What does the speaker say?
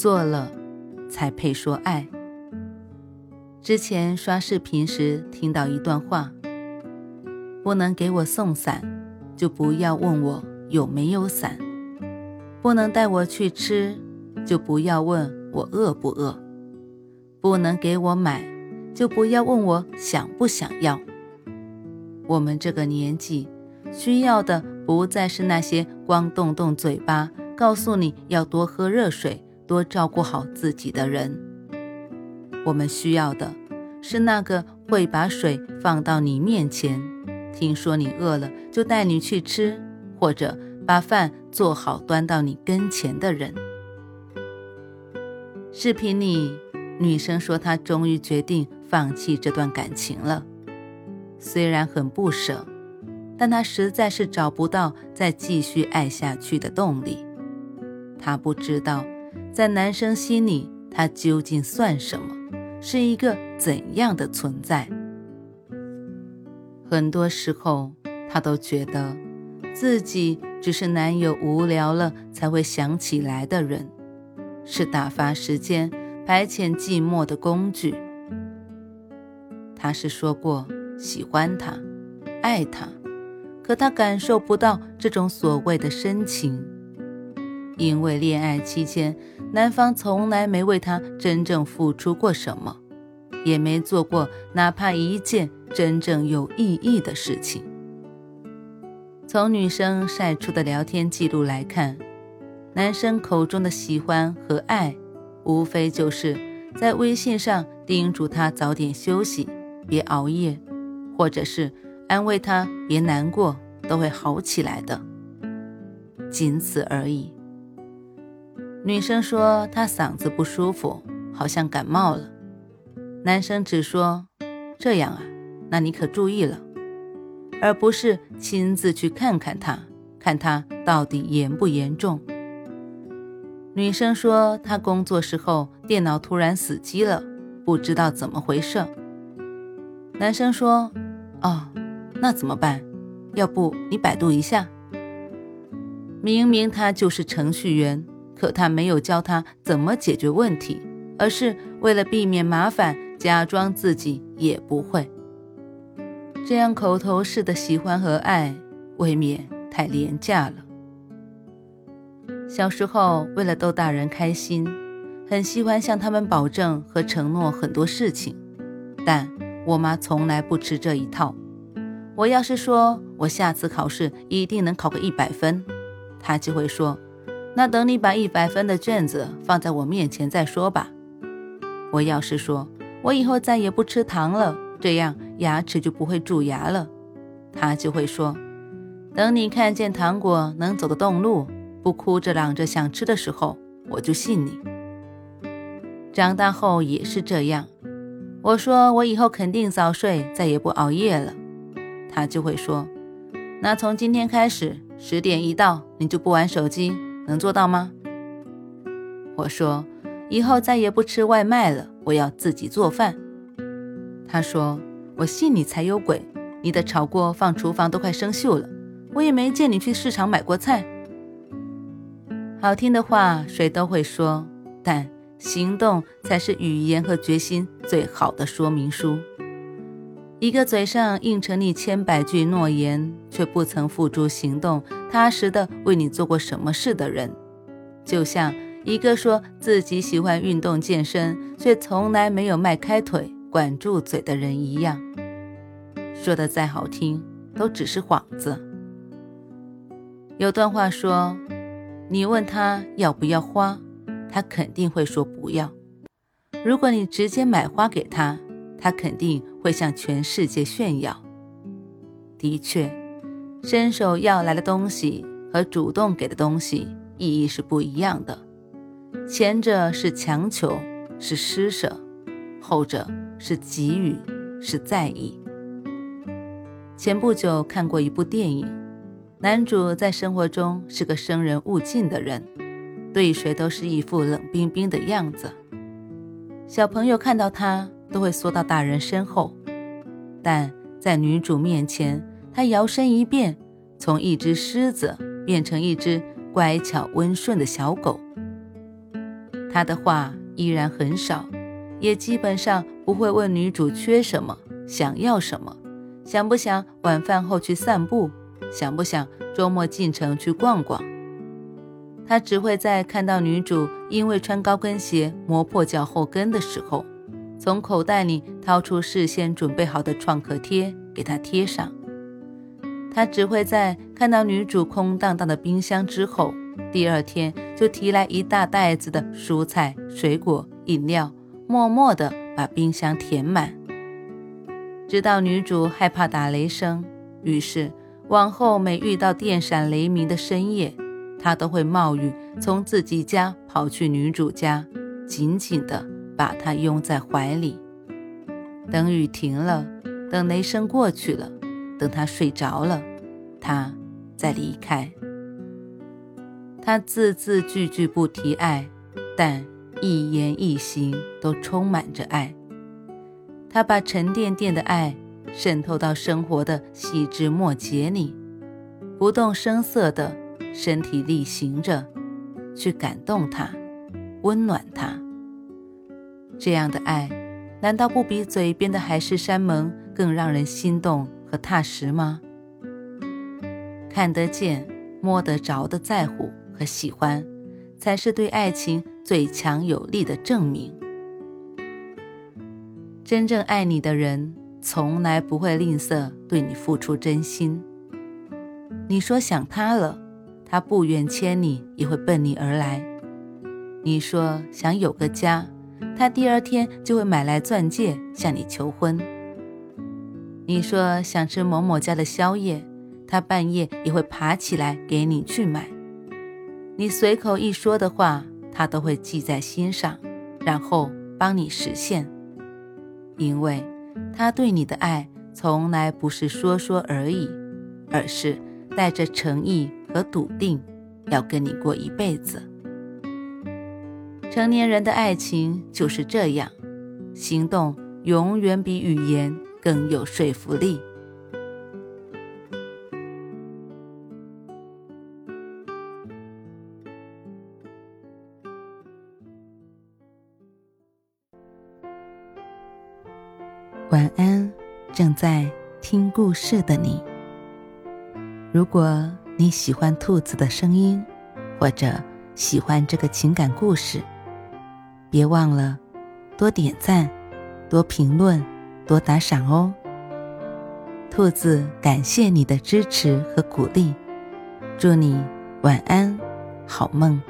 做了，才配说爱。之前刷视频时听到一段话：不能给我送伞，就不要问我有没有伞；不能带我去吃，就不要问我饿不饿；不能给我买，就不要问我想不想要。我们这个年纪，需要的不再是那些光动动嘴巴告诉你要多喝热水。多照顾好自己的人，我们需要的是那个会把水放到你面前，听说你饿了就带你去吃，或者把饭做好端到你跟前的人。视频里，女生说她终于决定放弃这段感情了，虽然很不舍，但她实在是找不到再继续爱下去的动力。她不知道。在男生心里，他究竟算什么？是一个怎样的存在？很多时候，他都觉得自己只是男友无聊了才会想起来的人，是打发时间、排遣寂寞的工具。他是说过喜欢他、爱他，可他感受不到这种所谓的深情。因为恋爱期间，男方从来没为她真正付出过什么，也没做过哪怕一件真正有意义的事情。从女生晒出的聊天记录来看，男生口中的喜欢和爱，无非就是在微信上叮嘱她早点休息，别熬夜，或者是安慰她别难过，都会好起来的，仅此而已。女生说她嗓子不舒服，好像感冒了。男生只说：“这样啊，那你可注意了。”而不是亲自去看看她，看她到底严不严重。女生说她工作时候电脑突然死机了，不知道怎么回事。男生说：“哦，那怎么办？要不你百度一下。”明明他就是程序员。可他没有教他怎么解决问题，而是为了避免麻烦，假装自己也不会。这样口头式的喜欢和爱，未免太廉价了。小时候，为了逗大人开心，很喜欢向他们保证和承诺很多事情，但我妈从来不吃这一套。我要是说我下次考试一定能考个一百分，她就会说。那等你把一百分的卷子放在我面前再说吧。我要是说我以后再也不吃糖了，这样牙齿就不会蛀牙了，他就会说：等你看见糖果能走得动路，不哭着嚷着想吃的时候，我就信你。长大后也是这样，我说我以后肯定早睡，再也不熬夜了，他就会说：那从今天开始，十点一到你就不玩手机。能做到吗？我说，以后再也不吃外卖了，我要自己做饭。他说，我信你才有鬼，你的炒锅放厨房都快生锈了，我也没见你去市场买过菜。好听的话谁都会说，但行动才是语言和决心最好的说明书。一个嘴上应承你千百句诺言，却不曾付诸行动、踏实的为你做过什么事的人，就像一个说自己喜欢运动健身，却从来没有迈开腿、管住嘴的人一样。说的再好听，都只是幌子。有段话说：“你问他要不要花，他肯定会说不要。如果你直接买花给他。”他肯定会向全世界炫耀。的确，伸手要来的东西和主动给的东西意义是不一样的。前者是强求，是施舍；后者是给予，是在意。前不久看过一部电影，男主在生活中是个生人勿近的人，对谁都是一副冷冰冰的样子。小朋友看到他都会缩到大人身后，但在女主面前，他摇身一变，从一只狮子变成一只乖巧温顺的小狗。他的话依然很少，也基本上不会问女主缺什么、想要什么、想不想晚饭后去散步、想不想周末进城去逛逛。他只会在看到女主因为穿高跟鞋磨破脚后跟的时候，从口袋里掏出事先准备好的创可贴给她贴上。他只会在看到女主空荡荡的冰箱之后。第二天就提来一大袋子的蔬菜、水果、饮料，默默地把冰箱填满。直到女主害怕打雷声，于是往后每遇到电闪雷鸣的深夜，他都会冒雨从自己家跑去女主家，紧紧地把她拥在怀里。等雨停了，等雷声过去了，等他睡着了，他再离开。他字字句句不提爱，但一言一行都充满着爱。他把沉甸甸的爱渗透到生活的细枝末节里，不动声色的身体力行着，去感动他，温暖他。这样的爱，难道不比嘴边的海誓山盟更让人心动和踏实吗？看得见、摸得着的在乎。和喜欢，才是对爱情最强有力的证明。真正爱你的人，从来不会吝啬对你付出真心。你说想他了，他不远千里也会奔你而来。你说想有个家，他第二天就会买来钻戒向你求婚。你说想吃某某家的宵夜，他半夜也会爬起来给你去买。你随口一说的话，他都会记在心上，然后帮你实现。因为他对你的爱从来不是说说而已，而是带着诚意和笃定，要跟你过一辈子。成年人的爱情就是这样，行动永远比语言更有说服力。晚安，正在听故事的你。如果你喜欢兔子的声音，或者喜欢这个情感故事，别忘了多点赞、多评论、多打赏哦。兔子感谢你的支持和鼓励，祝你晚安，好梦。